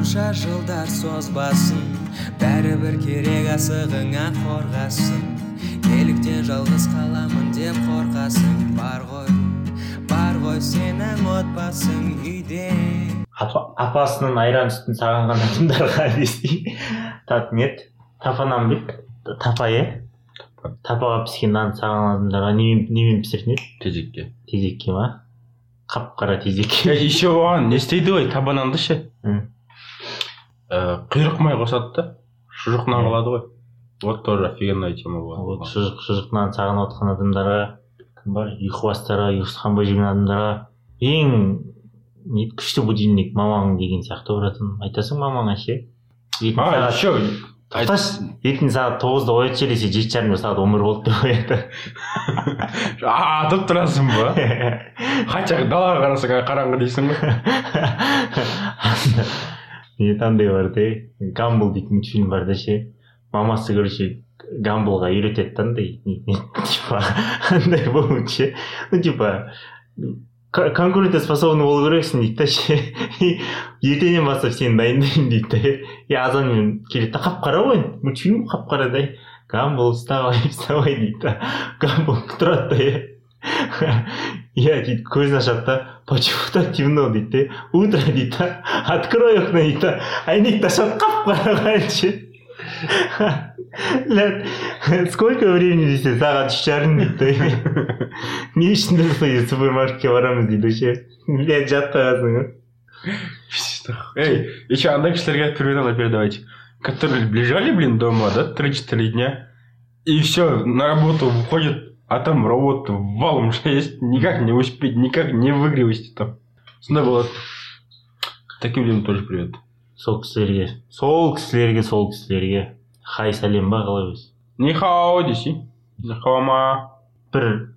қанша жылдар созбасын бәрібір керек асығыңа қорғасын. Неліктен жалғыз қаламын деп қорқасың бар ғой бар ғой сенің отбасың үйде. Апасының айран сүтін сағынған адамдарға десей ниет тафанан бит тапа иә тапаға піскен нан сағынған адамдарға немен немен пісіретін еді тезекке. Тезекке ма? Қап қара тезекке еще оған не істейді ғой таба нанды ше. Ә, құйрық май қосады да. Шұжық нан қылады ғой. Вот тоже офигенная тема вот болады шұжық шұжық нан сағынып отқан адамдарға кім бар? Ұйқыбастарға ұйқысқан бойжеткен адамдарға ең не күшті будильник мамаң деген сияқты ұратын айтасың мамаңа ше а сағат еще ертең сағат тоғызда оят ше десе жеті жарымда сағат он бір болды деп оятады атып тұрасың ба? Хотя далаға қарасаң қараңғы дейсің ғой. андай бар да гамбл дейтін мультфильм бар да ше мамасы короче гамблға үйретеді да андай. Типа андай болу ше ну типа конкурентоспособный болу керексің дейді да ше ертеңнен бастап сені дайындаймын дейді да. И азанмен келеді да қап қара ғой. Мультфильм қап қара да гамбл вставай вставай дейді да. Гамбл тұрады да иә иә дейді көзін ашады да почему так темно дейді да утро дейді да открой окно дейді да әйнекті ашады қап қараған ше Ля, сколько времени десе сағат үш жарым дейді да не үшін дейді супермаркетке барамыз дейді ше блядь жат қаласың ғой эй еще андай кісілерге айтып бермеді передавайте которые лежали блин дома да три четыре дня и все на работу выходит а там работа валом есть никак не успеть никак не выгребать там сондай болады таким людям тоже привет. Сол кісілерге сол кісілерге сол кісілерге хай сәлем ба қалай өзі нихао десей нихаома бір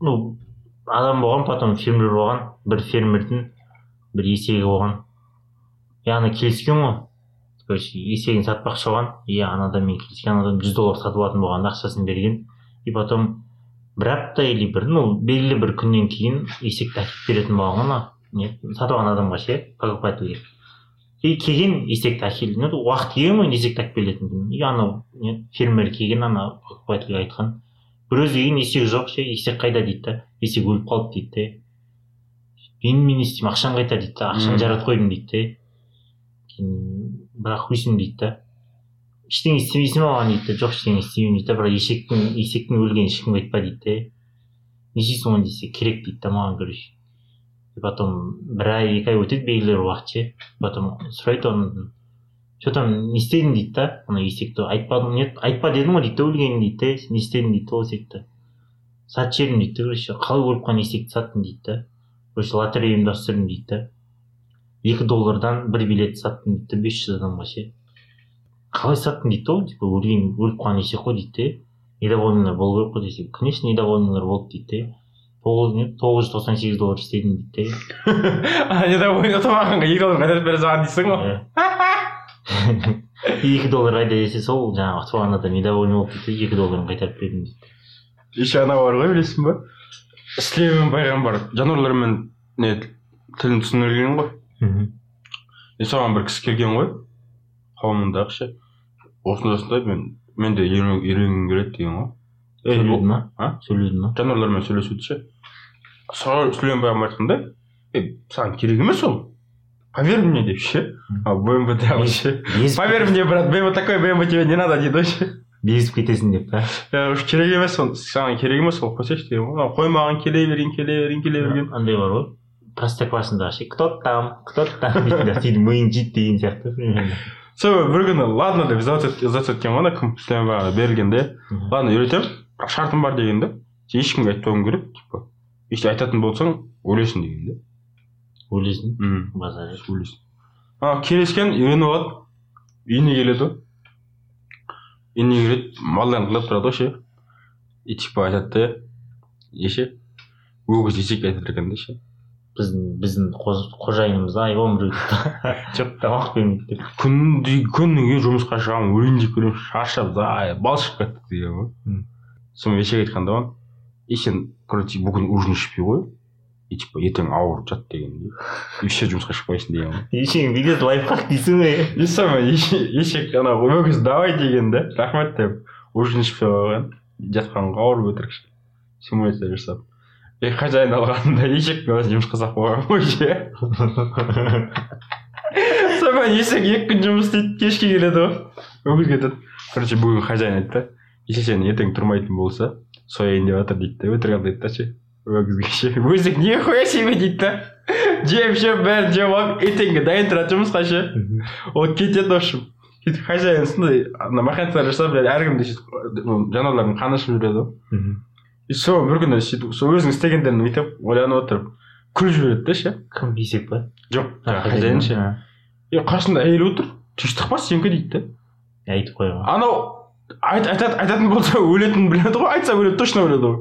ну адам болған потом фермер болған. Бір фермердің бір есегі болған. Яғни келіскен ғой. Короче есегін сатпақшы болған. И ана адаммен келіскен адам жүз доллар сатып алатын болған да ақшасын берген. И потом бір апта или бір ну белгілі бір күннен кейін есекті әкеліп беретін болған ғой ана не сатып алған адамға ше покупательге и келген есекті әкелді. Ну уақыт келген ғой есекті әкеліп беретін күн и анау не фермер келген ана покупательге айтқан. Бір өзі келген есек жоқ ше есек қайда дейді да? Есек өліп қалды дейді де. Енді мен не істеймін ақшаны қайта дейді да? Ақшаны жаратып қойдым дейді де. Бірақ қойсын дейді да. Ештеңе істемейсің ба маған дейді жоқ ештеңе істемеймін дейді бірақ есектің есектің өлгенін ешкімге айтпа дейді де не істейсің оны десе керек дейді да маған короче и потом бір ай екі ай өтеді белгілі бір уақыт ше потом сұрайды оны че там не істедің дейді да ана есекті айтпадың нет айтпа дедім ғой дейді да өлгенін дейді да не істедің дейді да ол есекті сатып жібердім дейді да короче қалай өліп қалған есекті саттың дейді да. Короче лотерея ұйымдастырдым дейді да. Екі доллардан бір билет саттым дейді да бес жүз адамға ше қалай саттың дейді да типа өлген өліп қалған есек қой дейді де недовольныйлар болу керек қой десе конечно недовольныйлар болды дейді де тоғыз не тоғыз жүз тоқсан сегіз доллар істедім дейді да недовольный отырмағанға екі доллар қайтарып бере салған дейсің ғой екі доллар қайда десе сол жаңағы ұтып алған адам недовольный дейді да екі долларын қайтарып бердім дейді еще ана бар ғой білесің ба сүлеймен пайғамбар жануарлармен не тілін түсіндірген ғой и соған бір кісі келген ғой қауымындағы ше осындай осындай мен мен де үйренгім келеді деген ғой сөйледі ма а сөйледі ма жануарлармен сөйлесуді ше сүлеймен пайғамбар айтқан да е саған керек емес ол поверь мне деп ше а бмвдағы ше поверь мне брат бмв такой бмв тебе не надо дейді ғой ше безіп кетесің деп па «Ә, уж керек емес ол саған керек емес ол қойсайшы деген ғой қой маған келе берейін келе берейін келе берген андай бар ғой простоквашиндағы ше кто там кто там дейтіндер сөйтіп миың жейді деген сияқты примерно сол бір күні ладно деп сдаться еткен ғой ана кім берілген де ладно үйретемін бірақ шартым бар деген да ешкімге айтпауың керек типа если айтатын болсаң өлесің деген да өлесің мм базар өлесің а келіскен үйленіп алады үйіне келеді. Ғой үйіне келеді малдан тыңдап тұрады ғой ше. И типа айтады да еше өгіз есек айтады екен да ше. Біздің біздің қож- қожайынымыз айбон біреу жоқ тамақ бермейді деп. Күнде күніге жұмысқа шығамын өлейін деп келемін шаршап балшып кеттік деген ғой. Сонымен ешек айтқан да маған и сен короче бүгін ужин ішпей қой и типа ертең ауырып жат деген и все жұмысқа шықпайсың деген ғой. Ешең билет лайфхак дейсің ғой и самое ешек ана өгіз давай деген да. Рахмет деп. Ужин ішпей қойған жатқанға ауырып өтірік. Симуляция жасап. И хозяин алғанда ешектің өзін жұмысқа қойған ғой ше сонымен есек екі күн жұмыс істейді кешке келеді ғой өгіз кетеді короче бүгін хозяин айтты есек ертең тұрмайтын болса сояйын деп жатыр дейді да өтірік айтады да ше өгізге ше өзек нихуя себе дейді да жеп жеп бәрін жеп алып ертеңге дайын тұрады жұмысқа ше ол кетеді в общем сөйтіп хозяин сондай ана жасап бля әркімді сөйтіп жануарлардың қаны ішіп жүреді ғой и сол бір күні сөйтіп сол өзінің істегендерін бүйтіп ойланып отырып күліп жібереді да ше? Кім бейсек па? Жоқ хозяин ше. и қасында әйелі отыр тыныштық па сенікі дейді да айтып қойған анау айт айтады айтатын болса өлетінін біледі ғой айтса өледі точно өледі ғой.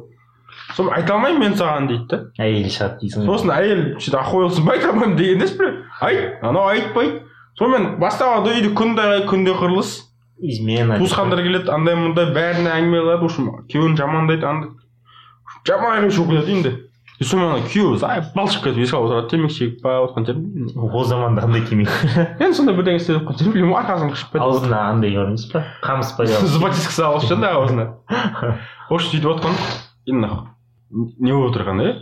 Соны айта алмаймын мен саған дейді да әйелі шығады дейсің ғой. Сосын әйел сөйтіп охуелсың ба айта алмаймын деген емес айт анау айтпайды сонымен басталады үйде күнде күнде құрылыс измена. Туысқандар келеді андай мындай бәріне әңгіме қылады в общем күйеуін жамандайды андай жаман кетеді енді и сонымен ана күйеуі заебал шығып кетіп есік отырады темекі шегіп па отқан шығар ол заманда қандай темекі енді сондай бірдеңе істеп жатқан шығар білмеймін арқасын қышып кетіп аузына андай бар емес па қамыс пайдалы зубочистка салып алып да аузына в общем сөйтіп отқан енді не болып отырған иә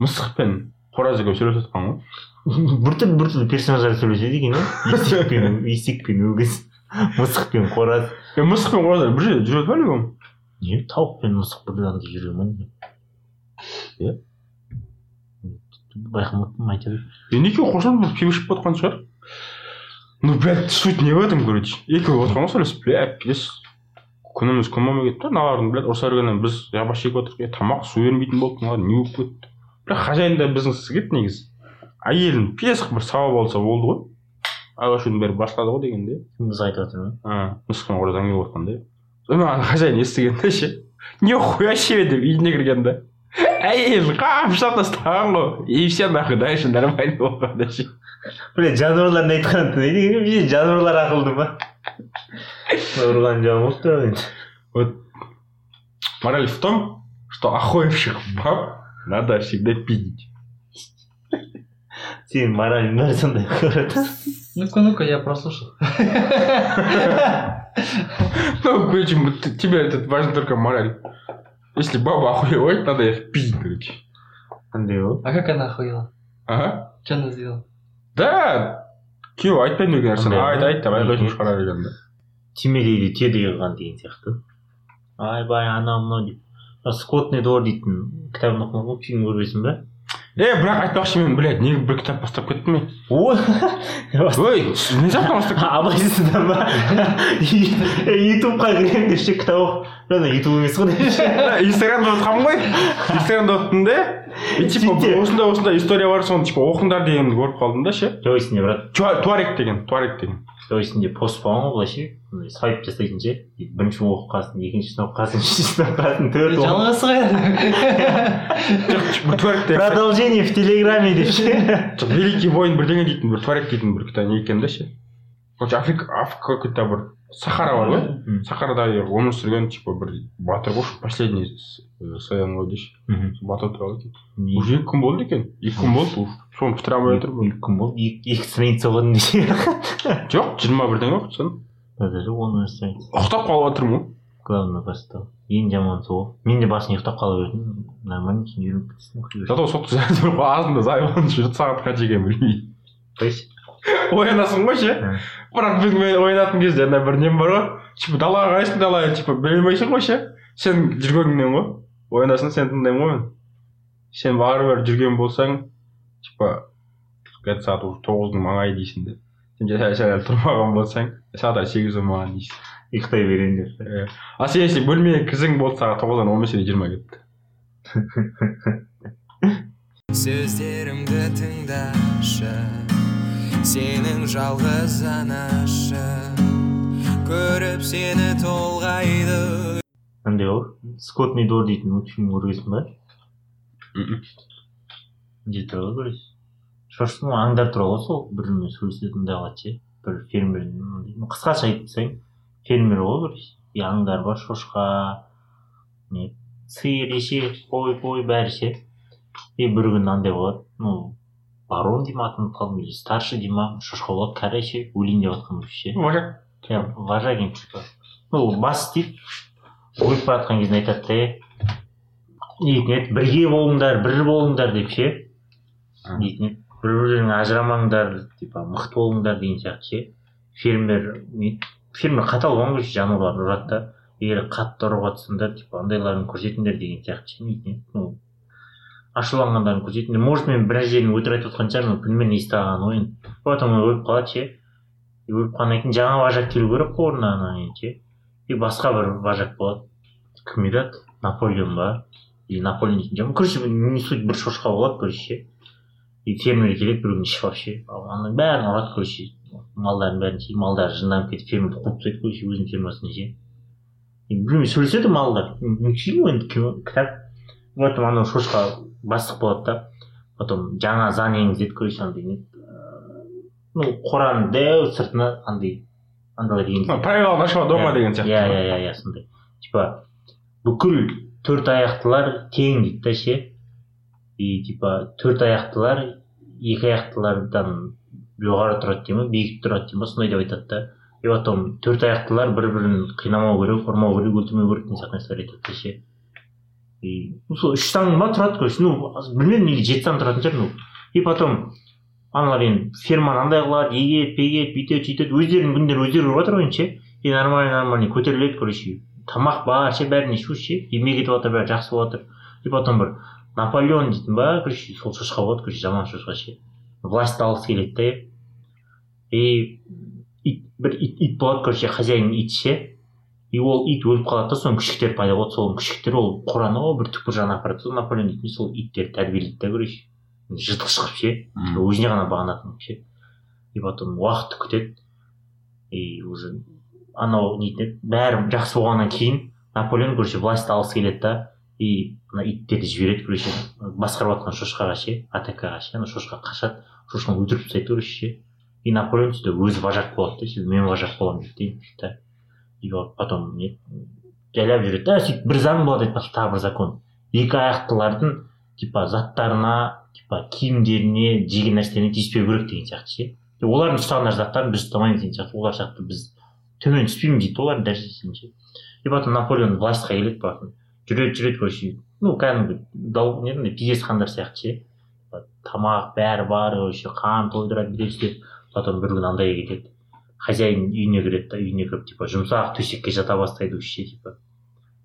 мысық пен қораз екеуі сөйлесіп жатқан ғой біртүрлі біртүрлі персонаждар сөйлеседі екен иә есек пен есек пен өгіз мысық пен қораз мысық пен қораз бір жерде жүреді ма любом не тауық пен мысық бір анда жүре ма Иә? байқамаппын айта бер енді екеуі қосылып бір күйеу шығып жатқан шығар? Ну блядь суть не в этом короче. Екеуі отқан ғой сөйлесіп блядь пиздец күніміз күн болмай кетті мыналардың блядь ұрыса бергеннен біз яба шегіп е тамақ су бермейтін болды мыналар не болып кетті? Бірақ хозяин да біздің келді негізі. Әйелін пиздец бір сауап алса болды ғой. Алашудың бәрі бастады ғой дегенде. Біз айтып жатырмын мысықпен қораз әңгіме болып жатқан да. Сонымен ана хозяин естігенде ше. Нихуя себе деп үйіне кірген да әйелін қамшылап тастаған ғой и все нахуй дальше нормально болғанда ше бля жануарлардың айтқанын тыңдайды екен жануарлар ақылды ма ұрған жамылып тұр енді Вот мораль в том, что охуевших баб надо всегда пиздить. сенің моралің бәрі сондай Ну-ка, ну-ка, я прослушал. Ну, короче, т- тебе этот важна только мораль. Если баба охуевает, надо их пиздить, короче. А как она охуела? Ага. Что она сделала? Да, күйеуі айтпаймын деген нәрсені айт айт деп айқай шығара берген да түймедейді түйеде қалған деген сияқты айбай анау мынау деп скотный двор дейтін кітабын оқыған ғой фильм көрмейсің ба е бірақ айтпақшы мен блядь неге бір кітап бастап кеттім мен ой. Ой внезапно бастап кеттім абайсыздан ба ютубқа кіремін деп ше кітап оқып ана ютуб емес қой инстаграмда отқанмын ғой инстаграмда оттым да и типа осындай осындай история бар соны типа оқыңдар дегенді көріп қалдым да ше. Жоқ есінде брат. Туа- туарек деген туарек деген. Пост болған ғой былай ше андай свайп жасайтын ше бірінші оқып қалсын екіншісін оқып қалсын үшіншісін оқып қалсын төрт Жалғасы ғой. Продолжение в телеграме деп ше жоқ великий воин бірдеңе дейтін бір туарек дейтін бір кітап. Не екен да ше? Короче африка африка какой то бір сахара бар ғой. Сахарада өмір сүрген типа бір батыр ғой последний с- соян ғой дейші батыр туралы екен. Уже екі күн болды екен. Екі күн болды. Уже соны бітіре алмай жатырмын екі күн болды. Екі страница оқыдым десе жоқ жиырма бірдеңе оқыдым даже он страница. Ұйықтап қалып жатырмын ғой. Главное бастау ең жаманы сол мен де басында ұйықтап қала бердім. Нормально кейін үйреніп кетсің ғой. Зато соқты азында сағат қанша екенін білмеймін. Қайсы оянасың ғой ше? Бірақ біз мен оянатын кезде ана бір нем бар ғой. Типа далаға қарайсың далаға типа біле алмайсың ғой ше? Сен жүргеніңнен ғой. Оянасың сен тыңдаймын ғой мен. Сен бәрібір жүрген болсаң типа где сағат уже тоғыздың маңайы дейсің де сен сәл әлі тұрмаған болсаң сағат сегіз болмаған дейсің. Ұйықтай берейін деп Иә. а сен если бөлмеге кірсең болды сағат тоғыздан он беске жиырма кетті. Сөздерімді тыңдашы. Сенің жалғыз анашы көріп сені толғайды. Қандай ғой скотный двор дейтін мультфильм көргенсің ба? Не туралы көресің. Шошытың ғой аңдар туралы ғой сол бір бірімен сөйлесетін қылады ше. Бір фермер қысқаша айтып тастайын. Фермер ғой бір и аңдар бар шошқа. Не сиыр ешек қой қой бәрі ше. И бір күні андай болады. Ну барон дей ма атын ұмытып қалдым или старший дей ма шошқа болады кәрі ше өлейін деп жатқан ше вожак иә вожагин типа ну бас дейді өліп бара жатқан кезінде айтады да дейтін еді бірге болыңдар бір болыңдар деп ше. Дейтін еді. Бір бірлеріңе ажырамаңдар типа мықты болыңдар деген сияқты ше. Фермер фермер қатал болған короче жануарларды ұрады да егер қатты ұрып жатсаңдар типа андайларын көрсетіңдер деген сияқты ше не дейтін еді. Ну ашуланғандарын көрсетіңдер может мен біраз жерін өтірік айтып жатқан шығармын есте қалған ойын. Потом өліп қалады ше. И өліп қалғаннан кейін жаңа вожак келу керек қой орнына кейін ше. И басқа бір вожак болады. Кім еді аты наполеон ба? Или наполеон дейтін шығармын. Короче не суть бір шошқа болады короче ше. И фермер келеді бір күні ішіп алып ше ананың бәрін ұрады короче малдардың бәрін ше. Малдары жынданып кетіп фермерді қуып тастайды короче өзінің фермасына ше. Білмеймін сөйлеседі малдар. Мультфильм ғой енді кино кітап. Потом анау шошқа бастық болады да потом жаңа заң енгізеді короче андай не ну қораның дәу сыртына андай андайлар енгізеді правила нашего дома деген сияқты иә иә иә иә сондай типа бүкіл төрт аяқтылар тең дейді да ше и типа төрт аяқтылар екі аяқтылардан жоғары тұрады дей ма биік тұрады дей ма сондай деп айтады да и потом төрт аяқтылар бір бірін қинамау керек ұрмау керек өлтірмеу керек деген сияқты нәрселер айтады да ше и сол үш таң ба тұрады короче ну білмедім или жеті таң тұратын шығар ну. И потом аналар енді ферманы андай қылады егеді пегеді бүйтеді сөйтеді. Өздерінің күндері өздері көріп жатыр ғой енді ше. И нормально нормально көтеріледі короче тамақ бар ше бәріне шу ше. Еңбек етіп жатыр бәрі жақсы болып жатыр и потом бір наполеон дейтін ба короче сол шошқа болады короче жаман шошқа ше. Власть алғысы келеді да и ит бір ит, ит болады короче хозяин ит ше. И ол ит өліп қалады да соның күшіктері пайда болады. Сол күшіктер ол қораны ғой бір түкпір жағына апарады сол наполеон дейтін сол иттерді тәрбиелейді да короче жыртқыш қылып ше өзіне ғана бағынатын ше. И потом уақытты күтеді. И уже анау нетін еді бәрі жақсы болғаннан кейін наполеон короче власть алғысы келеді да и ана иттерді жібереді короче басқарып жатқан шошқаға ше атакаға ше ана шошқа қашады шошқаны өлтіріп тастайды короче ше. И наполеон сөйтіп өзі вожак болады да мен вожак боламын дейді да. И вот потом не жайлап жүреді да сөйтіп бір заң болады айтпақшы тағы бір закон екі аяқтылардың типа заттарына типа киімдеріне жеген нәрселеріне тиіспеу керек деген сияқты ше. Олардың ұстаған заттарын біз ұстамаймыз деген сияқты. Олар сияқты біз төмен түспейміз дейді олардың дәрежесіне ше. И потом наполеон властьқа келеді потом. Жүреді жүреді короче. Ну кәдімгі не пиздец хандар сияқты ше. Тамақ бәрі бар короче қан тойдырады бүйтеді сөйтеді потом бір күні андайға кетеді. Хозяин үйіне кіреді да үйіне кіріп типа жұмсақ төсекке жата бастайды ше типа.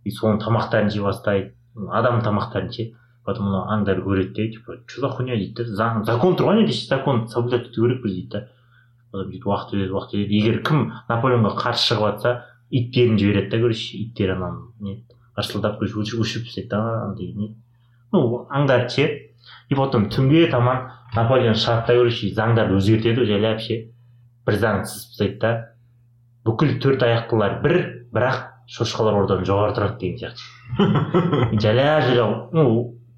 И соның тамақтарын жей бастайды. Адам тамақтарын ше потом мына аңдар көреді де типа че за хуйня? дейді да заң закон тұр ғой не дейді закон соблюдать ету керекпіз? дейді да потом сөйтіп уақыт өтеді уақыт өтеді. Егер кім наполеонға қарсы шығып жатса иттерін жібереді да короче иттер ананы не өшіріп өшіріп тастайды да андай не. Ну аңдарды ше. И потом түнге таман наполеон шығады да короче заңдарды өзгертеді жайлап ше бір заң сызып тастайды да бүкіл төрт аяқтылар бір бірақ шошқалар одан жоғары тұрады деген сияқты жайлап жайлап ну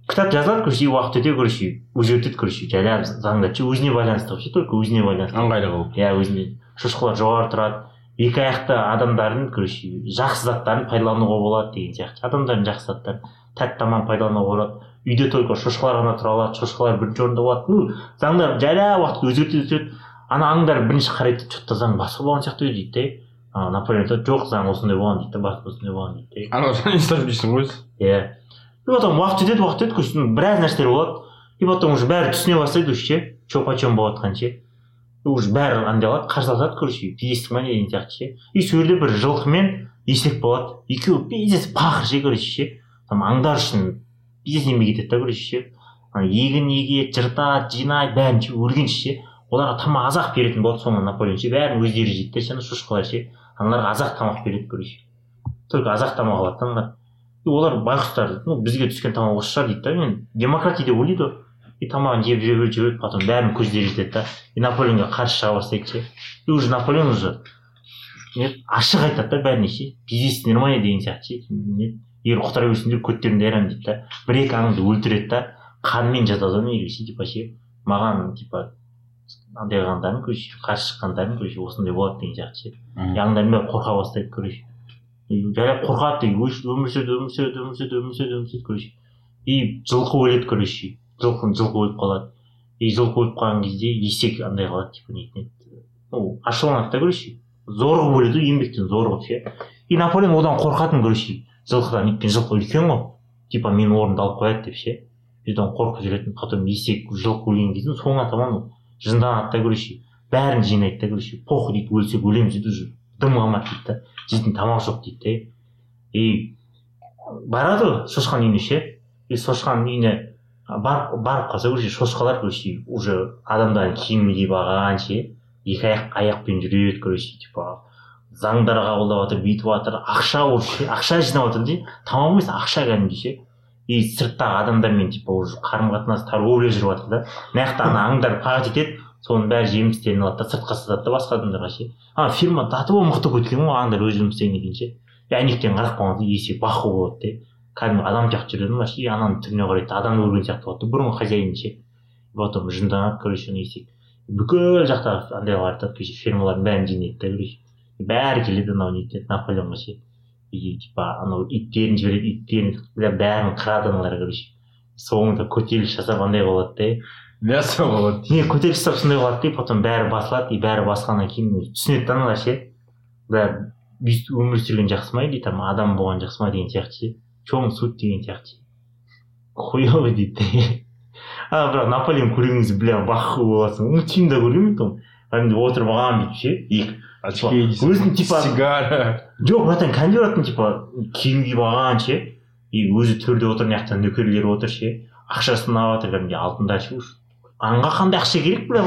кітап жазылады короче и уақыт өте короче өзгертеді короче жайлап заңдарды ше өзіне байланысты вообще только өзіне байланысты ыңғайлы қылып иә өзіне шошқалар жоғары тұрады екі аяқты адамдардың короче жақсы заттарын пайдалануға болады деген сияқты адамдардың жақсы заттарын тәтті тамағын пайдалануға болады үйде только шошқалар ғана тұра алады шошқалар бірінші орында болады ну заңдар жайлап уақыт өзгертеді өзгертеді ана аңдар бірінші қарайды че то заң басқа болған сияқты еді дейді ана наполеон айтады жоқ заң осындай болған дейді да басқа осындай болған дейді да анау істеп дейсің ғой өзі иә и потом уақыт өтеді уақыт өтеді короче біраз нәрселер болады и потом уже бәрі түсіне бастайды уже ше че почем болып жатқанын ше уже бәрі андай қылады қарсыласады короче пиздец ма не деген сияқты ше и сол жерде бір жылқы мен есек болады екеуі пиздец пақыр ше короче ше там аңдар үшін пиздец еңбек етеді да короче ше егін егеді жыртады жинайды бәрін ше өлгенше ше оларға тамақ азақ беретін болады соңынан наполеон ше. Бәрін өздері жейді да ше шошқалар ше. Аналарға азақ тамақ береді короче только азақ тамақ алады да аналар. Олар байғұстар ну бізге түскен тамақ осы шығар дейді да. Мен демократия деп ойлайды ғой. И тамағын жеп жүре береді жүре береді потом бәрінің көздері жетеді да. И наполеонға қарсы шыға бастайды ше. И уже наполеон уже не ашық айтады да бәріне ше пиздец нормально деген сияқты ше. Егер құтыра берсеңдер көттеріңді айырамын дейді да. Бір екі аңды өлтіреді да. Қанымен жатады ғой негізі типа ше. Маған типа андай қылғандарын короче қарсы шыққандарын короче осындай болады деген сияқты ше и аңдардың бәрі қорқа бастайды короче жайлап қорқады өмір сүреді өмір сүреді өмір сүреді өмір сүреді өмір сүреді короче и жылқы өледі короче жылқы жылқы өліп қалады и жылқы өліп қалған кезде есек андай қалады типа нетін ну ашуланады да короче зорығып өледі ғой еңбектен зорығып ше и наполеон одан қорқатын короче жылқыдан өйткені жылқы үлкен ғой типа менің орнымды алып қояды деп ше содан қорқып жүретін потом есек жылқы өлген кезде соңына таман ол жынданады да короче бәрін жинайды да короче похуй дейді өлсек өлеміз дейді уже дым қалмады дейді да. Жейтін тамақ жоқ дейді да и барады ғой шошқаның үйіне ше. И шошқаның үйіне барып барып қалса короче шошқалар короче уже адамдардың киімін киіп алған ше. Екі аяқ аяқпен жүреді короче типа. Заңдар қабылдап жатыр бүйтіп жатыр ақша ақша жинап жатыр де. Тамақ емес ақша кәдімгідей ше. И сырттағы адамдармен типа уже қарым қатынас торговля жүріп жатыр да. Мына жақта ана аңдар пағат етеді соның бәрі жемістерін алады да сыртқа сатады да басқа адамдарға ше. Ана фирма до того мықты көтілген ғой аңдар өз жұмыс істегеннен кейін ше. Әйнектен қарап қалған есек бақу болады да кәдімгі адам сияқты жүреді ғой и ананың түріне қарайды да адам өлген сияқты болады да бұрынғы хозяин ше. Потом жынданады короче ана есек. Бүкіл жақтағы короче фермалардың бәрін жинайды да короче бәрі келеді анау нетеді наполеонға ше. И типа анау иттерін жібереді иттерін бәрін қырады аналар короче соңында көтеріліс жасап андай болады да мясо болады не көтеріліс жасап сондай болады да потом бәрі басылады и бәрі басқаннан кейін түсінеді да аналар ше бүйтіп өмір сүрген жақсы ма или там адам болған жақсы ма деген сияқты ше чем суть деген сияқты ше хуевый дейді а бірақ наполеон көрген кезде бля баху боласың мультфильмде көргенмін там кәдімгідей отырып алған бүйтіп ше екі дейсің өзін типа сигара жоқ братан кәдімгідей баратын типа киім киіп алған ше и өзі төрде отыр мына жақта нөкерлері отыр ше ақшасын алып жатыр кәдімгідей алтындар ше аңға қандай ақша керек бля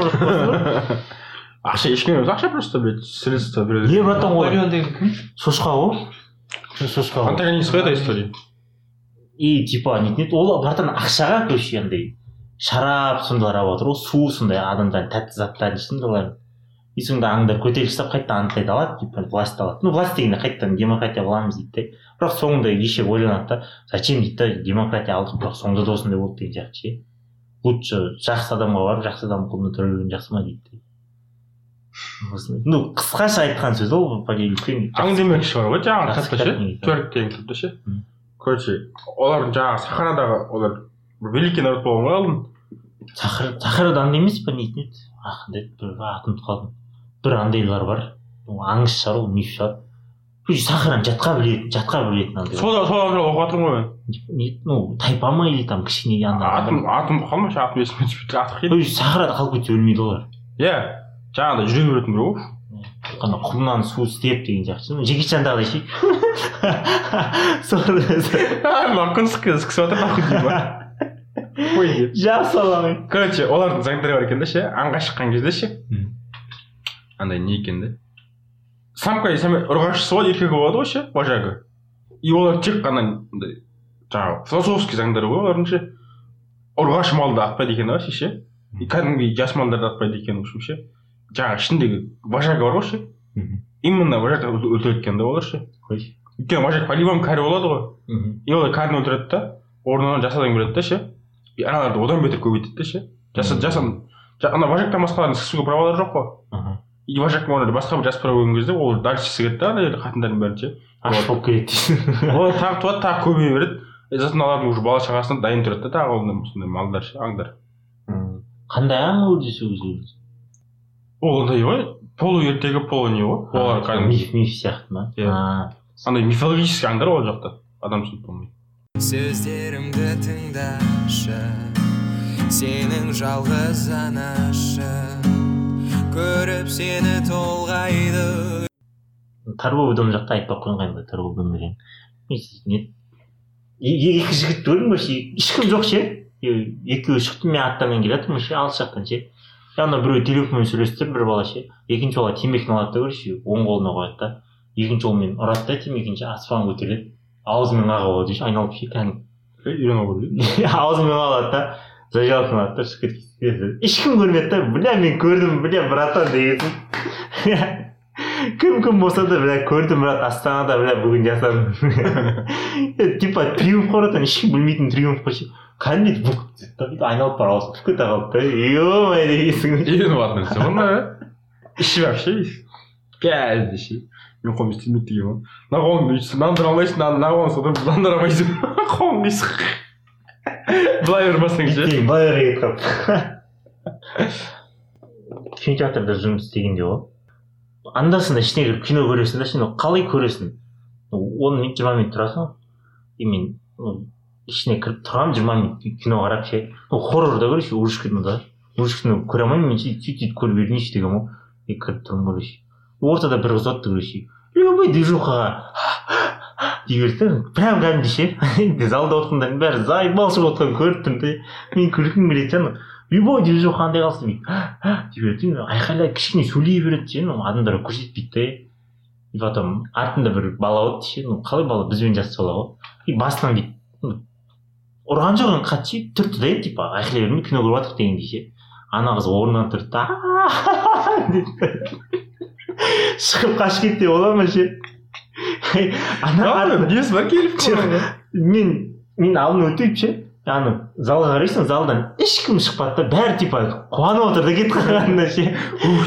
ақша ешкім емес ақша просто блядь средства біреулер не братан ол наполеон деген кім шошқа ғой шошқа ғой антагонист қой этой истории и типа нетін еді ол братан ақшаға короче андай шарап сондайлар алып жатыр ғой су сондай адамдардың тәтті заттарын сондайлар и сонда аңдар көтеріліс жасап қайтадан андайды алады типа власть алады. Ну власть дегенде қайтадан демократия қыламыз дейді да бірақ соңында ешек ойланады да зачем дейді да демократия алдық бірақ соңында да осындай болды деген сияқты ше. Лучше жақсы адамға барып жақсы адамның қолында тұра берген жақсы ма дейді ну қысқаша айтқан сөз ол по үлкен аң демек шығар ғой жаңағы кітапта ше? тверк деген кітапта ше? Короче олардың жаңағы сахарадағы олар великий народ болған ғой алдын сахара сахарада андай емес па нетін еді а қандай еді бір атын ұмытып қалдым. Бір андайлар бар. Аңыз шығар ол миф шығар короче сахараны жатқа білетін жатқа білетін андай сол сол оқып жатырмын ғой мен ну тайпа ма или там кішкене андай атым атым қалмашы атым есіме түспейді аты қиын сахарада қалып кетсе өлмейді олар. Иә жаңағыдай жүре беретін біреу. Ғой құмнан су істеп деген сияқты ну жеке чандағыдай ше. Жақсы короче олардың заңдары бар екен да ше аңға шыққан кезде ше. Андай не екен да? Самка и самец ұрғашысы болады еркегі болады ғой ше вожага и олар тек қана андай жаңағы философский заңдары ғой олардың ше ұрғаш малды атпайды екен вообще ше? И кәдімгідей жас малдарды атпайды екен в общем ше? Жаңағы ішіндегі вожага бар ғой ше именно вожак өлтіреді екен да олар ше? Өйткені вожак по любому кәрі болады ғой. И олар кәріні өлтіреді да орнына жас адам келеді да ше? И аналарды одан бетер көбейтеді да ше? Жас ана вожактан басқалардың сексуалды правалары жоқ қой. И вожак басқа бір жас права көрген кезде ол дальше сігеді да ана қатындардың бәрін ше. Аш болып келеді дейсің олар тағы туады тағы көбейе береді. И сосын олардың уже бала шағасына дайын тұрады да тағы ондай сондай малдар ше аңдар. Қандай аң ол десе өзі ол андай ғой полу ертегі полу не ғой? Олар кәдімгі миф миф сияқты ма? Иә. А, андай мифологический аңдар ол жақта адам түсініп болмайды. Сөздерімді тыңдашы сенің жалғыз анашың көріп сені толғайды. Торговый дом жақта айтпай ақ қойған ғой торговый дом деген. Екі жігіт көрдім вообще ешкім жоқ ше? Екеуі шықты мен аттармен келе жатырмын ше? Алыс жақтан ше? Ана біреу телефонмен сөйлесіп тұр бір бала ше? Екінші бала темекіні алады да короче оң қолына қояды да. Екінші қолмен ұрады да темекіні ше аспанға көтереді аузымен қағып алады ше? Айналып ше? Кәдімгі. Аузымен алады да. Шығып кетеді ешкім көрмеді да бля мен көрдім бля братан дегенсің кім кім болса да бля көрдім брат астанада бля бүгін жасадым. Типа триумф қой братан ешкім білмейтін триумф қой. Ше кәдімгідей бук бүйтіп айналып барып түк кете қалды да е мое дегенсің нәрсе ғой мына іші вообще пиздец ше мен қолым істемейді деген ғой мына қолыңды өйтіп нандыра алмайсың мына қолыңды содан нандыра алмайсың. Қолың қисық былай бермесең ше былай қарай кетіп кинотеатрда жұмыс істегенде ғой анда санда ішіне кіріп кино көресің да сен қалай көресің он минут жиырма минут тұрасың и мен ішіне кіріп тұрамын жиырма минут кино қарап ше ну хоррорда короче ужас кинода ужас кино көре алмаймын мен сөйтіп сөйтіп сөйтіп көріп үйренейінші дегенмін ғой и кіріп тұрмын короче ортада бір қыз отырды короче любой движухаға да прям кәдімгідей ше залда отырғандардың бәрі заебал шығып отқанын көріп тұрмын да мен күлкім келеді ана любой движуха андай қалсын? береді да айқайлап кішкене сөйлей береді ше ну адамдарға көрсетпейді да и потом артында бір бала отыр ше ну қалай бала бізбен жас бала ғой? И басынан бүйтіп ұрған жоқ енді қатты ше түртті да типа айқайлай бермей кино көріп жатырық дегендей ше ана қыз орнынан тұрды да шығып қашып кетсе бола ма ше ана келіп мен мен алдын өтейіп ше. Ана залға қарайсың залдан ешкім шықпады. Да бәрі типа қуанып отыр да кетіп қалғанына ше.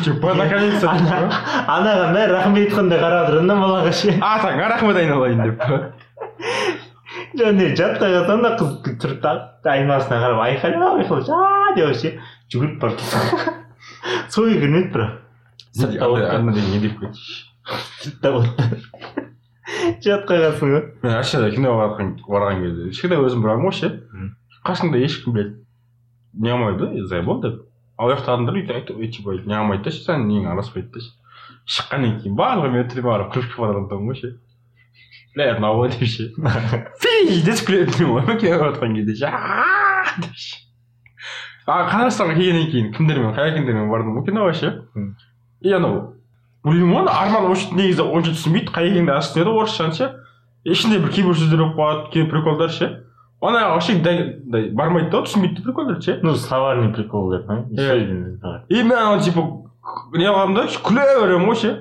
типа наконец то анаға бәрі рахмет айтқандай қарап отыр да балаға ше. Атаңа рахмет айналайын деп. Және жатта қалса ана қыз тұрды да айналасына қарап айқайлап айқайлап а деп ше жүгіріп барып сойы кірмеді бірақ. Не деп кетші сыртта отыр жатқа қалсың ғой мен россияда киноға барған барған кезде. Всегда өзім барамын ғой ше Мгм. қасыңда ешкім блядь не қылмайды ғой заебал деп ал айтып ой, типа не қылмайды да ше саған нең араласпайды да ше. Шыққаннан кейін барлығы мен күліп кетіп бара жатамын ғой ше. Бля мынау ғой деп ше. Пиздец күлетін ғой? Кино көріп жатқан кезде ше. Деп ше. А қазақстанға келгеннен кейін кімдермен қай кімдермен бардым ғой киноға ше? И анау білмеймін ғой ана арман вообще негізі онша түсінбейді қай екенін аз түсінеді орысшаны ше. Ішінде бір кейбір сөздер болып қалады кейбір приколдар ше. Ана вообще бармайды да түсінбейді да приколдарды ше. Ну словарный прикол деп и мен ана типа не қыламын да күле беремін ғой ше.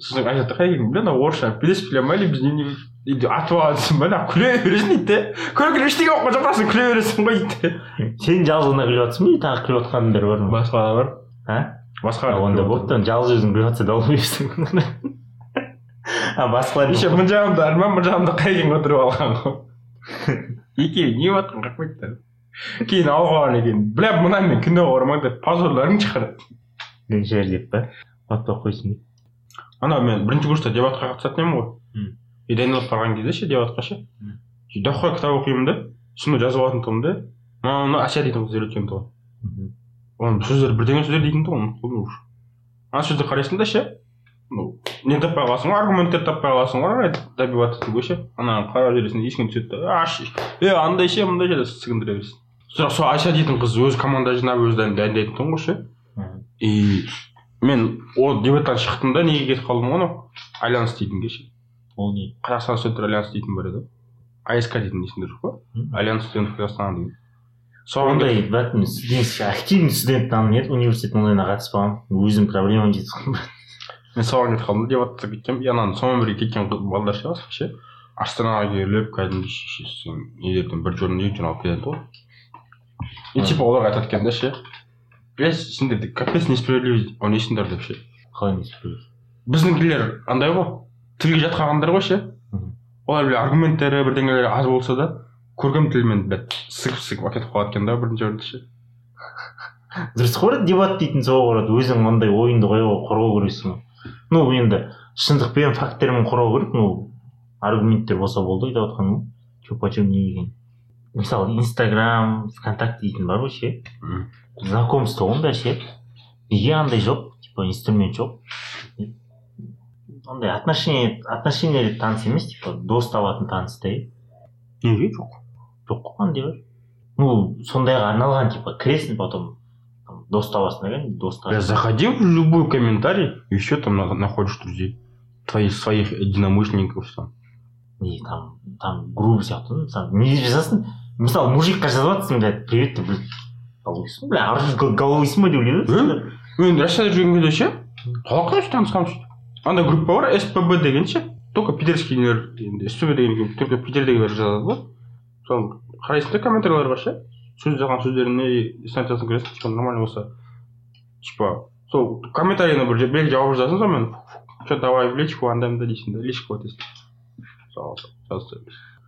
Сосын айтады да қай екенін біледі ана орысша білесіз біле ма или біз не не или атып алғансың ба күле бересің дейді де көрген ештеңе болып қалған жоқпасың күле бересің ғой дейді де. Сен жалғыз ғана күліп жатрсың ба? Или тағы күліп жатқандар бар ма? Басқа да бар. А басқа онда болды. да жалғыз өзің күліп жатса берсің а басқалар еще мына жағымда арман мына жағымда қай екен отырып алған ғой. Екеуі не болып жатқанын қақпайды кейін ауылға барғаннан кейін бля мына мен киноға бармаймын деп позорларың шығарады. Жер деп па? Ұмытпай ақ қойсын деп. Анау мен бірінші курста дебатқа қатысатын едім ғой. И дайындалып барған кезде ше дебатқа ше? Дохуя кітап оқимын да соны жазып алатын тұғым да. Мына мына әсия дейтін қыз үйреткен тұғын оның сөздері бірдеңе сөздер дейтін тұғын ұмытып қалдым уже ана сөзді қарайсың да ше ну не таппай қаласың ғой аргументтер таппай қаласың ғой добиваться етуге ше ананы қарап жібересің есіңе түседі да аш е андай ше мындай ше деп сігіндіре бересің бірақ сол айша дейтін қыз өзі команда жинап өзі дайындайтын тұғын ғой ше и мен ол дебаттан шықтым да неге кетіп қалдым ғой анау альянс дейтінге ше ол не қазақстан студенттер альянсы дейтін бар еді аск дейтін есіңде жоқ па альянс студентов казахстана деген соған ондай брат мен студент активный студент там нет университеттің ондайына қатыспағанмын өзім проблемам жетіп мен соған кетіп қалдым да дебатқа кеткенмін и ананы сонымен бірге кеткен балдар ше ше астанаға келіп шешесі нелерден бір журнал екі алып келеді ғой и типа оларға айтады екен да ше блять сендерде капец несправедливость ойнайсыңдар деп ше қалай біреу біздіңкілер андай ғой тілге жатқандар ғой ше олар аргументтері бірдеңелері аз болса да көркем тілмен блядь сығып сығып әкетіп қалады екен да бірінші орынды ше дұрыс қой дебат дейтін соған барады. Өзің мындай ойыңды қоя- қорғау керексің. Ғой ну енді шындықпен факттермен қорғау керек ну аргументтер болса болды айтып жатқаным ғой че почем не деген. Мысалы инстаграм вконтакте дейтін бар ғой ше. Знакомство ғой ше. Неге андай жоқ? Типа инструмент жоқ. Андай отношение отношение таныс емес типа дос табатын таныс иә неге жоқ? жоқ қой қандай бар ну сондайға арналған типа кіресің потом там, дос табасың да кәдімгі достар Бля, заходи в любой комментарий, еще там на- находишь друзей. Твоих своих единомышленников там. не там там группа сияқты ғой мысалы не жазасың мысалы мужикқа жазып жатрсың блядь привет деп блядь головойсың бля ары головойсың ба деп ойлайды ғой Э? мен россияда жүрген кезде ше қалай танысқанбыз андай группа бар спб деген ше только пидерский нелер енді спб деген только питердегілер жазады ғой соны қарайсың да комментарийларға ше? Сөз жазған сөздеріне станциясын кіресің типа нормально болса. Типа сол комментарийіне бір бір жауап жазасың сонымен че давай в личку андай мындай дейсің да личка өтесің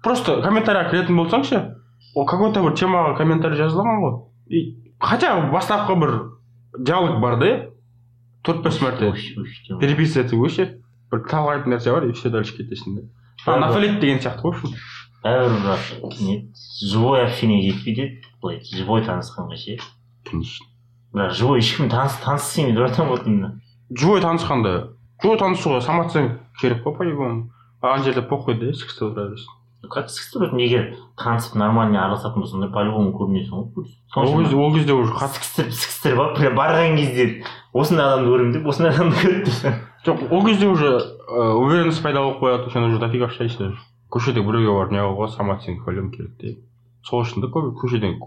просто комментарийға кіретін болсаң ше ол какой то бір темаға комментарий жазылған ғой. И хотя бастапқы бір диалог бар да төрт бес мәрте. переписываться өше бір талқылайтын нәрсе бар и все дальше кетесің да. Нафалит деген сияқты ғой бәрібір бірақ не живой общение жетпейді былай живой танысқанға ше. Бірақ живой ешкім таныс таныс істемейді братан вот живой танысқанда живой танысуға самооценка керек қой по любому ана жерде похуй да сікісті отыра бересің как сексті братан егер танысып нормально араласатын болсаң да по любому көрінесің ғой ол кезде ол кезде уже қатты сікістір сікістір бар прям барған кезде осындай адамды көремін деп осындай адамды көрді десең жоқ ол кезде уже ә, уверенность пайда болып қояды сен уже дофига общаешься көшеде біреуге барып не қылуға самооценка любому керек те сол үшін де көбі көшеден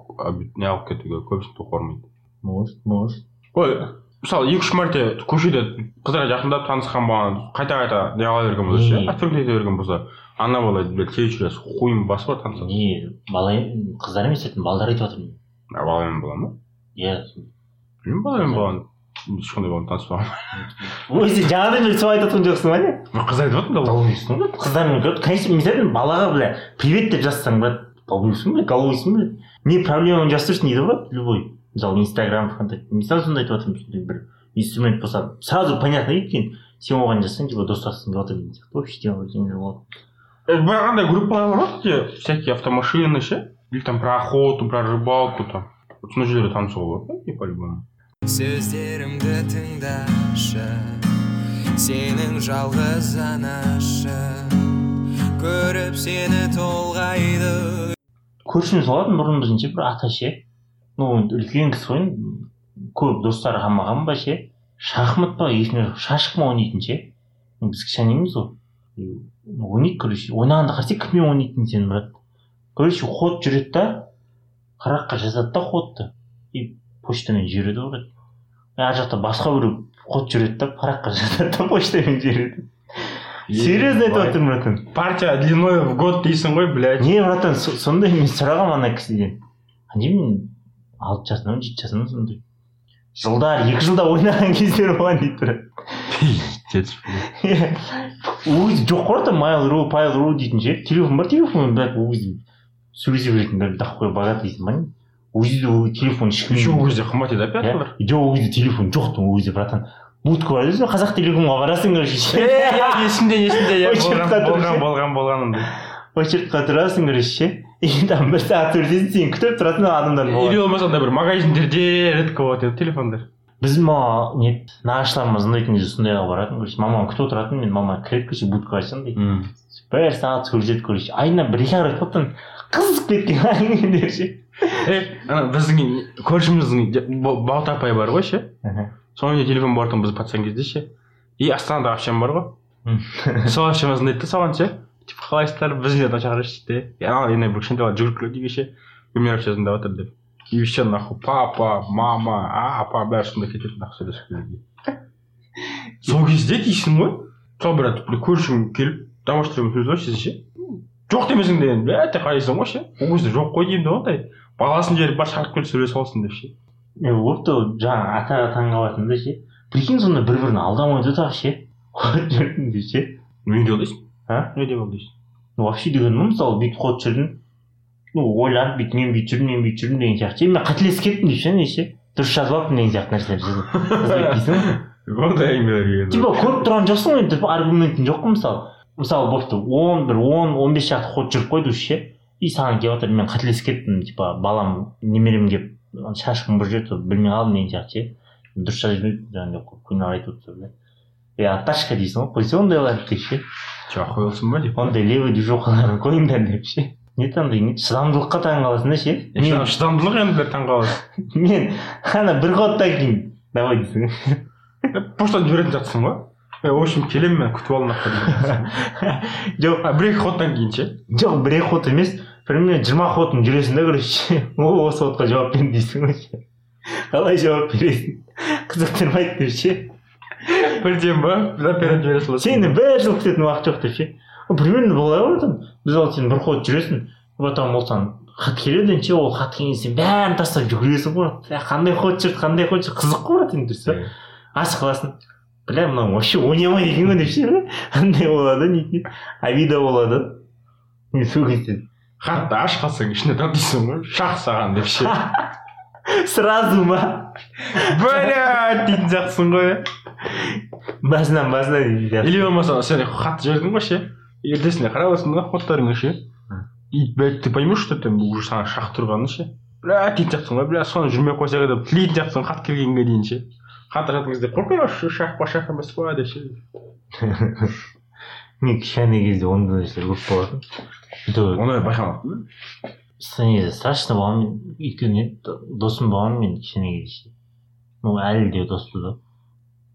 не алып кетуге көбісі тоқ бармайды может может ой мысалы екі үш мәрте көшеде қыздарға жақындап танысқан болған қайта қайта не қыла берген болса ше отвергнуть ете берген болса ана бала келіп жүресіз хуйым басып бар танысады не бала қыздар емес балдар айтып жатырмын баламен бола ма иә білмеймін баламен болған ешқандай баламен таныспағанмын өзі жаңадан бері солай айтып жатқан жоқсың ба не мен қыздар айтып жатырмын да долбойсың ғой қыздармен конечно мен айтамын балаға бля. Привет деп жазсаң брат долбойсың бля головойсың бля не проблеманы жазып тұрсың дейді брат любой. Мысалы инстаграм вконтакте мен сразу сонда айтып жатырмын сондай бір инструмент болса сразу понятно екен сен оған жазсаң типа достарсың деп жатыр деген сияқты вообще тема бірдеңелер болады бірақ андай группалар бар ғой где всякие автомашины ше или там про охоту про рыбалку там. Вот сондай жерлерде танысуға болады да по любому сөздерімді тыңдашы сенің жалғыз анашы көріп сені толғайды. Көршіміз болатын бұрын біздің ше бір ата ше ну үлкен кісі ғой көп достары қалмаған ба ше? Шахмат па есімде жоқ шашық ма ойнайтын ше біз кішкенеміз ғой И ойнайды короче ойнағанда қарасай кіммен ойнайтын сен брат? Короче ход жүреді да қырыққа жазады да ходты. И почтамен жібереді ғой. И ар жақта басқа біреу ход жүреді да параққа жазады да почтамен жібереді серьезно айтып жатырмын братан? Партия длиной в год дейсің ғой блядь. Не братан со- сондай мен сұрағанмын ана кісіден деймін алты жасымнан жеті жасымнан сондай. Жылдар екі жылда ойнаған кездер болған дейді ол кезде жоқ қой братан майл ру пайл ру дейтін ше телефон бар телефон бірақ ол кезде сөйлесе беретін бір такой богатыйсың ба не? Ол кезде ол телефон ешкім еще ол кезде қымбат еді операторлар жоқ ол кезде телефон жоқ ол кезде братан. Будка бар десең қазақ телекомға барасың короче есімде есімде иә болған болған болған ондай очередьқа тұрасың короче ше и там бір сағат өтесің сені күтіп тұратын адамдар или болмаса андай бір магазиндерде редко болады еді телефондар біз мама не нағашыларымыз ұнайтын кезде сондайға баратын короче мамам күтіп отыратын мен мама кіреді короче будкаға айтсам дейді бір сағат сөйлеседі короче айына бір екі ақ рет болыпты қызып кеткен әңгімелер ше ана біздің көршіміздің бауыт апай бар ғой ше. Соның үйінде телефон болатын біз пацан кезде ше. И астанада общам бар ғой. Сол звондайды да саған ше. Типа қалайсыздар біз үйіне шақырайықшы дейді и ана енді бір кішкентай бала жүгіріп келеді үйге ше. Гүлмира вообще звондап жатыр деп. И все нахуй папа мама апа бәрі сонда кетеді нахуй сөйлесіп келгенге сол кезде дейсің ғой. Сол бір көршің келіп домашниймен сөйлесіп ше. Жоқ демесең де енді бля те қарайсың ғой ше. Ол кезде жоқ қой деймін да ондай. Баласын жіберіп бар шақырып келіп сөйлесіп алсын деп ше? Е болыпты жаңағы атаға таңқалатын да ше. Прикинь сонда бір бірін алдамайды да ше. Де ше. Не деп ойлайсың а? Не деп ойлайсың ну вообще деген ну мысалы бүйтіп қойып жүрдім ну ойланып бүйтіп мен бүйтіп жүрдім мен бүйтіп жүрдім деген сияқты ше. Мен қателесіп кеттім деп ше не ше. Дұрыс жазып алыппын деген сияқты нәрселер дейсің ғой. Ондай әңгімелер типа көріп тұрған жоқсың ғой енді аргументің жоқ қой мысалы. Мысалы болыпты он бір он он бес шақты ход жүріп қойды уже ше. И саған келіп жатыр мен қателесіп кеттім типа балам немерем келіп шашқым бір жерде білмей қалдым деген сияқты ше. Дұрыс жазып жіберді жаңағыдай күнәр айтып отырса бля е аташка дейсің ғой қойса ондайларды деп ше. Че охуелсың ба деп. Ондай левый движухаларын қойыңдар деп ше. Не андай не шыдамдылыққа таң қаласың да ше. Мен, шыдамдылық енді таңқаласың мен ана бір ходтан кейін давай дейсің. Ғой поштаны жіберетін жатсың ғой. В общем келемін мен күтіп ал нахуй жоқ бір екі ходтан кейін ше жоқ бір екі ход емес примерно жиырма ходын жүресің да короче о осы ходқа жауап бер дейсің ғой қалай жауап бересің қызықтырмайды деп ше бірден ба? Наперед жібере саласың сені бір жыл күтетін уақыт жоқ деп ше примерно былай ғой там. Біз ал сен бір ход жүресің потом ол саған хат келеді ше ол хат келген сен бәрін тастап жүгіресің ғой. «Бля, қандай ход жүрді қандай ход жүрді? Қызық қой брат енді дұрыс па ашып қаласың бля мынау вообще ойнамайды екен ғой деп ше андай болады не обида болады мен сол кезде хатты ашып қалсаң ішінде тұр дейсің ғой шах саған деп ше сразу ма блять дейтін сияқтысың ғой басынан басына дейді или болмаса сен хат жібердің ғой ше ертесіне қарап отырсың да фоттарыңа ше и блять ты поймешь что там уже саған шах тұрғанын ше блять дейтін сияқтысың ғой бля соны жүрмей ақ қойсақ деп тілейтін сияқтысың хат келгенге дейін ше хат жазатын кезде қорқай шах па шах емес па деп ше мен кішкене кезде ондай нәрселер көп болатын. Оны байқамаппын негізі страшно болған мен өйткені досым болған мен кішкене кезде. Ну әлі де доспыз да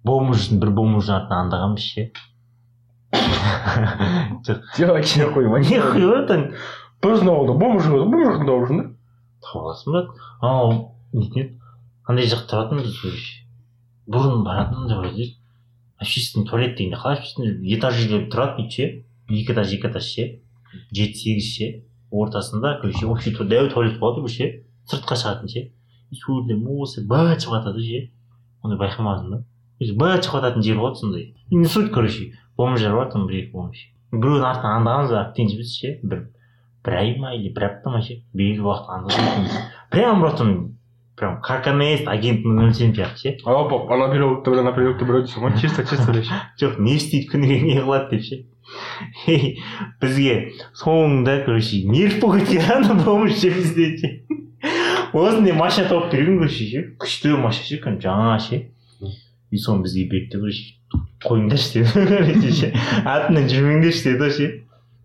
бомждың бір бомждың артынан аңдағанбыз ше. Жоқ. Жоқ кішкене қойма. Не хуеватан біздің ауылда бомж болады бомждың дауысын да. Табыласың ба анау нетін еді андай жақта тұратынбыз бұрын баратын ойлайды общественный туалет дегенде қалай общественный этажда тұрады ше екі этаж екі этаж ше жеті сегіз ше ортасында короче общий дәу туалет болады ше сыртқа шығатын ше жерде осы быт шығып жатады ше оны байқамадым да быт шығып жататын жер болады сондай не суть короче бомждар бар там бір екі бомж біреудің артынан аңдағанбыз бірақ ренжіміз ше бір бір ай ма или бір апта ма ше белгілі уақыт аңдағанбыз прям просто прям как КНС агент нөл семь сияқты ше алып ана біреу ана переулокта біреу дейсің ғой чисто чисто деп ше жоқ не істейді күніге не қылады деп ше бізге соңында короче нерв болып кеткен ана бомж ше бізде ше осындай машина тауып берген короче ше күшті машина ше кәдімгі жаңа ше и соны бізге берді короче қойыңдаршы деді короче ше артынан жүрмеңдерші деді ғой ше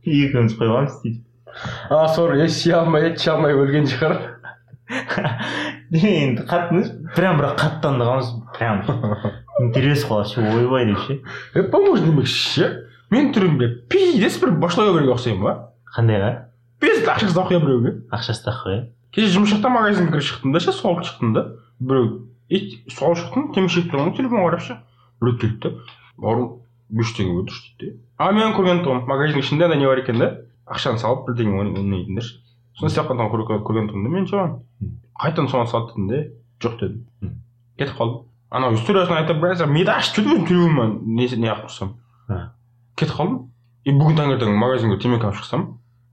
екеуміз қойғанбыз сөйтіп а сор ес сүйе алмай ет іше алмай өлген шығар енді қатты прям бірақ қатты аңдағанбыз. Прям. Интерес қылады ше ойбай деп ше. Е бомж демекші ше? Мен түрімде пиздец бір башлау біреуге ұқсаймын ба? Қандайға пиздец ақшасы құя біреуге. Ақшасы тақы иә кеше жұмыс жақта магазинге кіріп шықтым да ше суалып шықтым да. Біреу суалып шықтым темекі тұрмын телефон қарап ше. Біреу келді да бауырым бес жүз теңге берді дейді а мен көрген тұғым магазиннің ішінде ана не бар екен да. Ақшаны салып бірдеңе ойнайтындар ше. Соны істеп қалған көрген тұғым да мен соған қайтадан соған салды дедім де жоқ дедім кетіп қалдым анау историясын айтып біраз миды ашып жүрді өзім телефоныма не не қылып тұрсам кетіп қалдым и бүгін таңертең магазинге темекі алып шықсам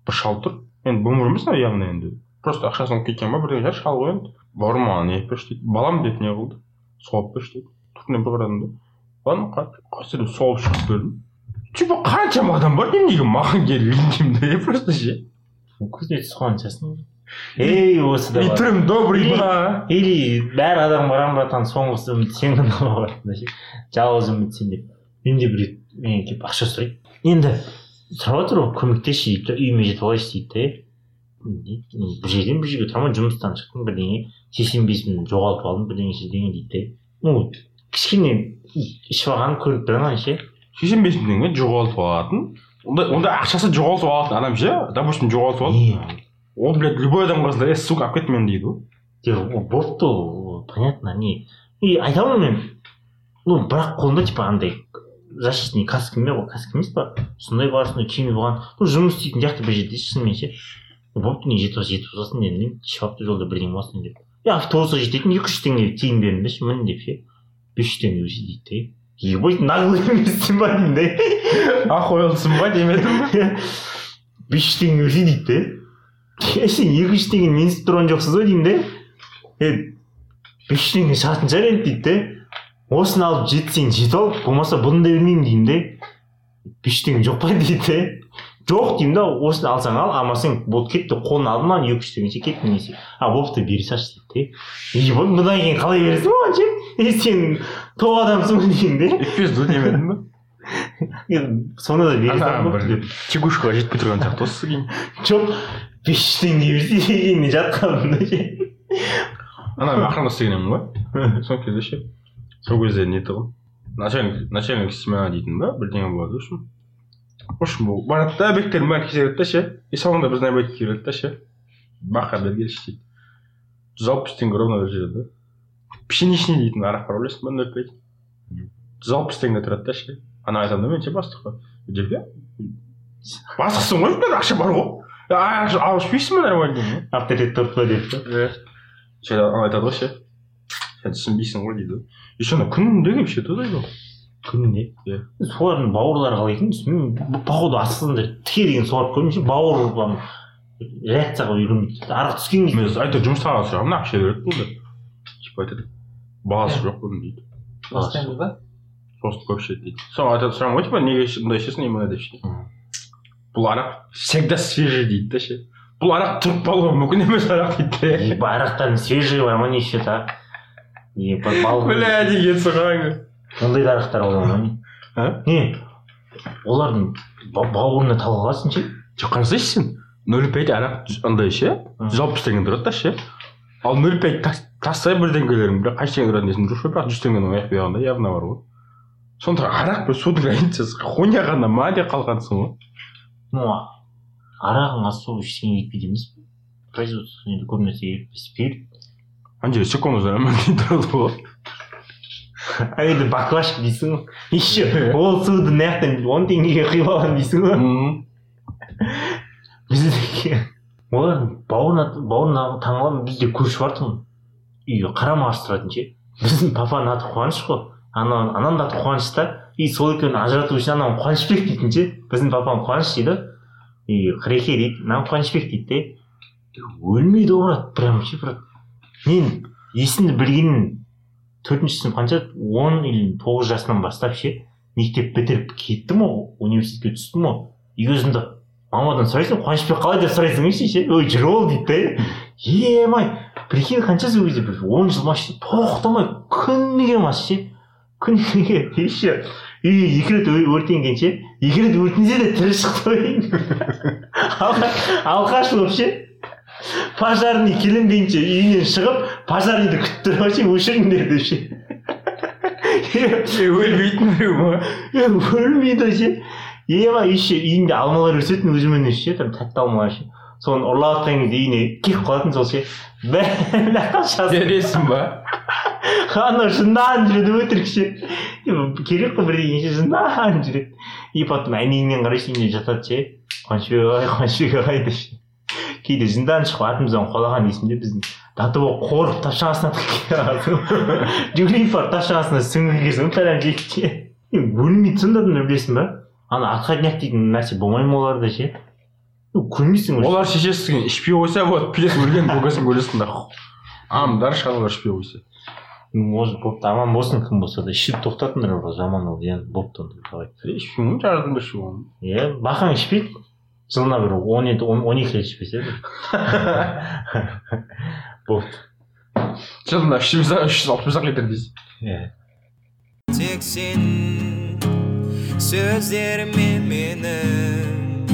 бір шал тұр енді бомж емес наверное явно енді просто ақшасын алып кеткен ба бірдеңе шығар шал ғой енді бауырым маған не етіп берші дейді балам деп не қылды соғып берші дейді түртінен бір қарадым да ладно қайсы деп соғып шығып бердім типа қаншама адам бар мен неге маған келіп просто ше қалған шығарсың ей осы да түрім добрый ба? или бәрі адам барам братан соңғысы үміт сен ғана барасың да ше жалғыз үміт сен деп. Менде біреу менен келіп ақша сұрайды енді сұрап отыр ғой көмектесші дейді да үйіме жетіп алайыншы дейді да мен «мен бір жерден бір жерге тұрамын жұмыстан шықтым бірдеңе сексен бес мың жоғалтып алдым бірдеңе бірдеңе дейді да ну кішкене ішіп алғанын көріп тұрған ше сексен бес мың теңге жоғалтып алатын. Онда онда ақшасы жоғалтып алатын адам ше? Допустим жоғалтып алды ол блядь любой адамға қалса е сука алып кет мені дейді ғой жоқ ол понятно не и айтамын мен ну бірақ қолында типа андай защитный каска ме ғой каска емес па сондай бар сондай киім болған ну жұмыс істейтін сияқты бір жерде шынымен ше болыпты не жетіп жетіп жатсың дедім ішіп алыпты жолда бірдеңе болсын деп и автобусқа жететін екі жүз теңге тиын бердім да ше мін деп ше бес жүз теңге өші дейді да ебать наглый емессің ба деймін да охуелсың ба демедім бес жүз теңге өші дейді да сен екі жүз теңгені менсіп тұрған жоқсыз ғой деймін да е бес жүз теңге шығатын шығар енді дейді да осыны алып жетсең жетіп ал болмаса бұны да бермеймін деймін да бес жүз теңге жоқ па дейді да жоқ деймін да осыны алсаң ал алмасаң болды кетті қолына алдым маған екі жүз теңге ше кеттім десе а болыпты бере салшы дейді да ебать бұдан кейін қалай бересің оған ше е сен тоқ адамсың ғой деймін да и пизду демедім ба енді соны да бере деп тягушкаға жетпей тұрған сияқты осы кейін жоқ бес жүз теңге берсе да ше ана мен охрана істеген едім ғой сол кезде ше сол кезде не тұғын начальник начальник смена дейтін ба бірдеңе болады в общем в общем барады да объекттердің бәрін тексереді да ше и соңында біздің объектке келеді да ше бақа бергенші дейді жүз алпыс теңге ровно беріп жібереді да пшеничный дейтін арақ бар білесің ба нөл пять жүз алпыс теңге тұрады да ше ана айтамын да мен ше бастыққа жерге бастықсың ғой мен ақша бар ғой а алып ішпейсің ба нормально деймін ғой авторитет тұрып па деп па иә ше ана айтады ғой ше сен түсінбейсің ғой дейді соны күнде келіп ішеді ғой ғой күнде Иә. солардың бауырлары қалай екен түсінбеймін походу астында тіке деген суарып көрдім ше бауыр реакцияға үйренбейді арақ түскен кезде мен әйтеуір жұмыстағы сұрағанмын ақша береді бұл деп типа айтады бағасы жоқ бұның дейді бастаймыз ба просто көп ішеді дейді соны айтады сұрағанмын ғой типа неге мұндай ішесің именно деп ше. Бұл арақ всегда свежий дейді да ше. Бұл арақ тұрып қалуы мүмкін емес арақ дейді и арақтардың свежий бар ма неше а бля деген ондай да арақтар бола ма не а? Не? Олардың ба- бауырына талғаласың ше? Жоқ қарасайшы сен нөл пять арақ андай ше. Жүз алпыс теңге тұрады да ше. Ал нөл пять тастай бір теңгелерің бірақ қанша теңге тұратын есімде жоқ бірақ жүз теңгенің аяқ бұяғында явно бар ғой. Сонда арақ пен судың разницасы хуйня ғана ма деп қалғансың ғой. Ну арағың особо ештеңе етпейді емес пе производство енді көп нәрсе керек спирт ана жерде секунд тұрады ғой а енді баклажка дейсің ғой. Еще ол суды мына жақтан он теңгеге құйып аламын дейсің ғой. Біздікі. Олардың бауырына бауырына таңғаламын бізде көрші бар тұғын. Үйге қарама қарсы тұратын ше. Біздің папаның аты қуаныш қой. Ана ананың да аты қуаныш та. И сол екеуін ажырату үшін анауын қуанышбек дейтін ше біздің папам қуаныш дейді и қыреке дейді мынаны қуанышбек дейді де өлмейді ғой брат прям ше брат мен есімді білгенім төртінші сынып қанша он или тоғыз жасынан бастап ше мектеп бітіріп кеттім ғой университетке түстім ғой и өзімді мамадан сұрайсың қуанышбек қалай деп сұрайсың ше ше ой жүр ол дейді да емай прикинь қанша сол кезде бір он жыл машина тоқтамай күніге ма ше күніге еще үй екі рет өр- өртенген ше екі рет өртенсе де тірі шықты алғаш болып ше пожарный келем дейінше үйінен шығып пожарныйды күтіп тұр ше өшіріңдер деп ше өлмейтін біреу ма е өлмейді ше ема еще үйінде алмалар өсетін өзімен өзі ше там тәтті алмалар ше соны ұрлап жатқан кезде үйіне келіп қалатын сол ше бәрін бересің ба анау жындан жүреді өтірік ше керек қой бірдеңе ше жындан жүреді и потом әнейіңнен қарайсың үйінде жатады ше қуанышбек ағай қуанышбек ағай деп кейде жындан шығып артымыздан қуалаған есімде біздің даты болып қорып тапшағасына джулифар тапшағасына сүңгіген кезін прям жекте өлмейді сонда да білесің ба ана отходняк дейтін нәрсе болмай ма оларда ше көрмейсің олар шешесі ішпей қойса вот пилес өлген көкесін көресің да амдар шалдар ішпей қойса может бопты аман болсын кім болса да ішіп тоқтатыңдар бірақ жаман ол иә бопты онда давай ішпеймін ғой жардым да ішемін иә бақаң ішпейді жылына бір он екі он екі рет ішпесе болды жылына үш жүз үш жүз алпыс ақ литр дейсің иә тек сен сөздеріме менің.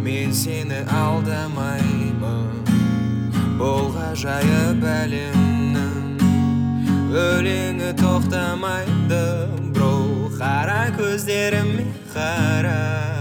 Мен сені алдамаймын. Бұл ғажайып әлемнің өлеңі тоқтамайды бро қара көздеріме қара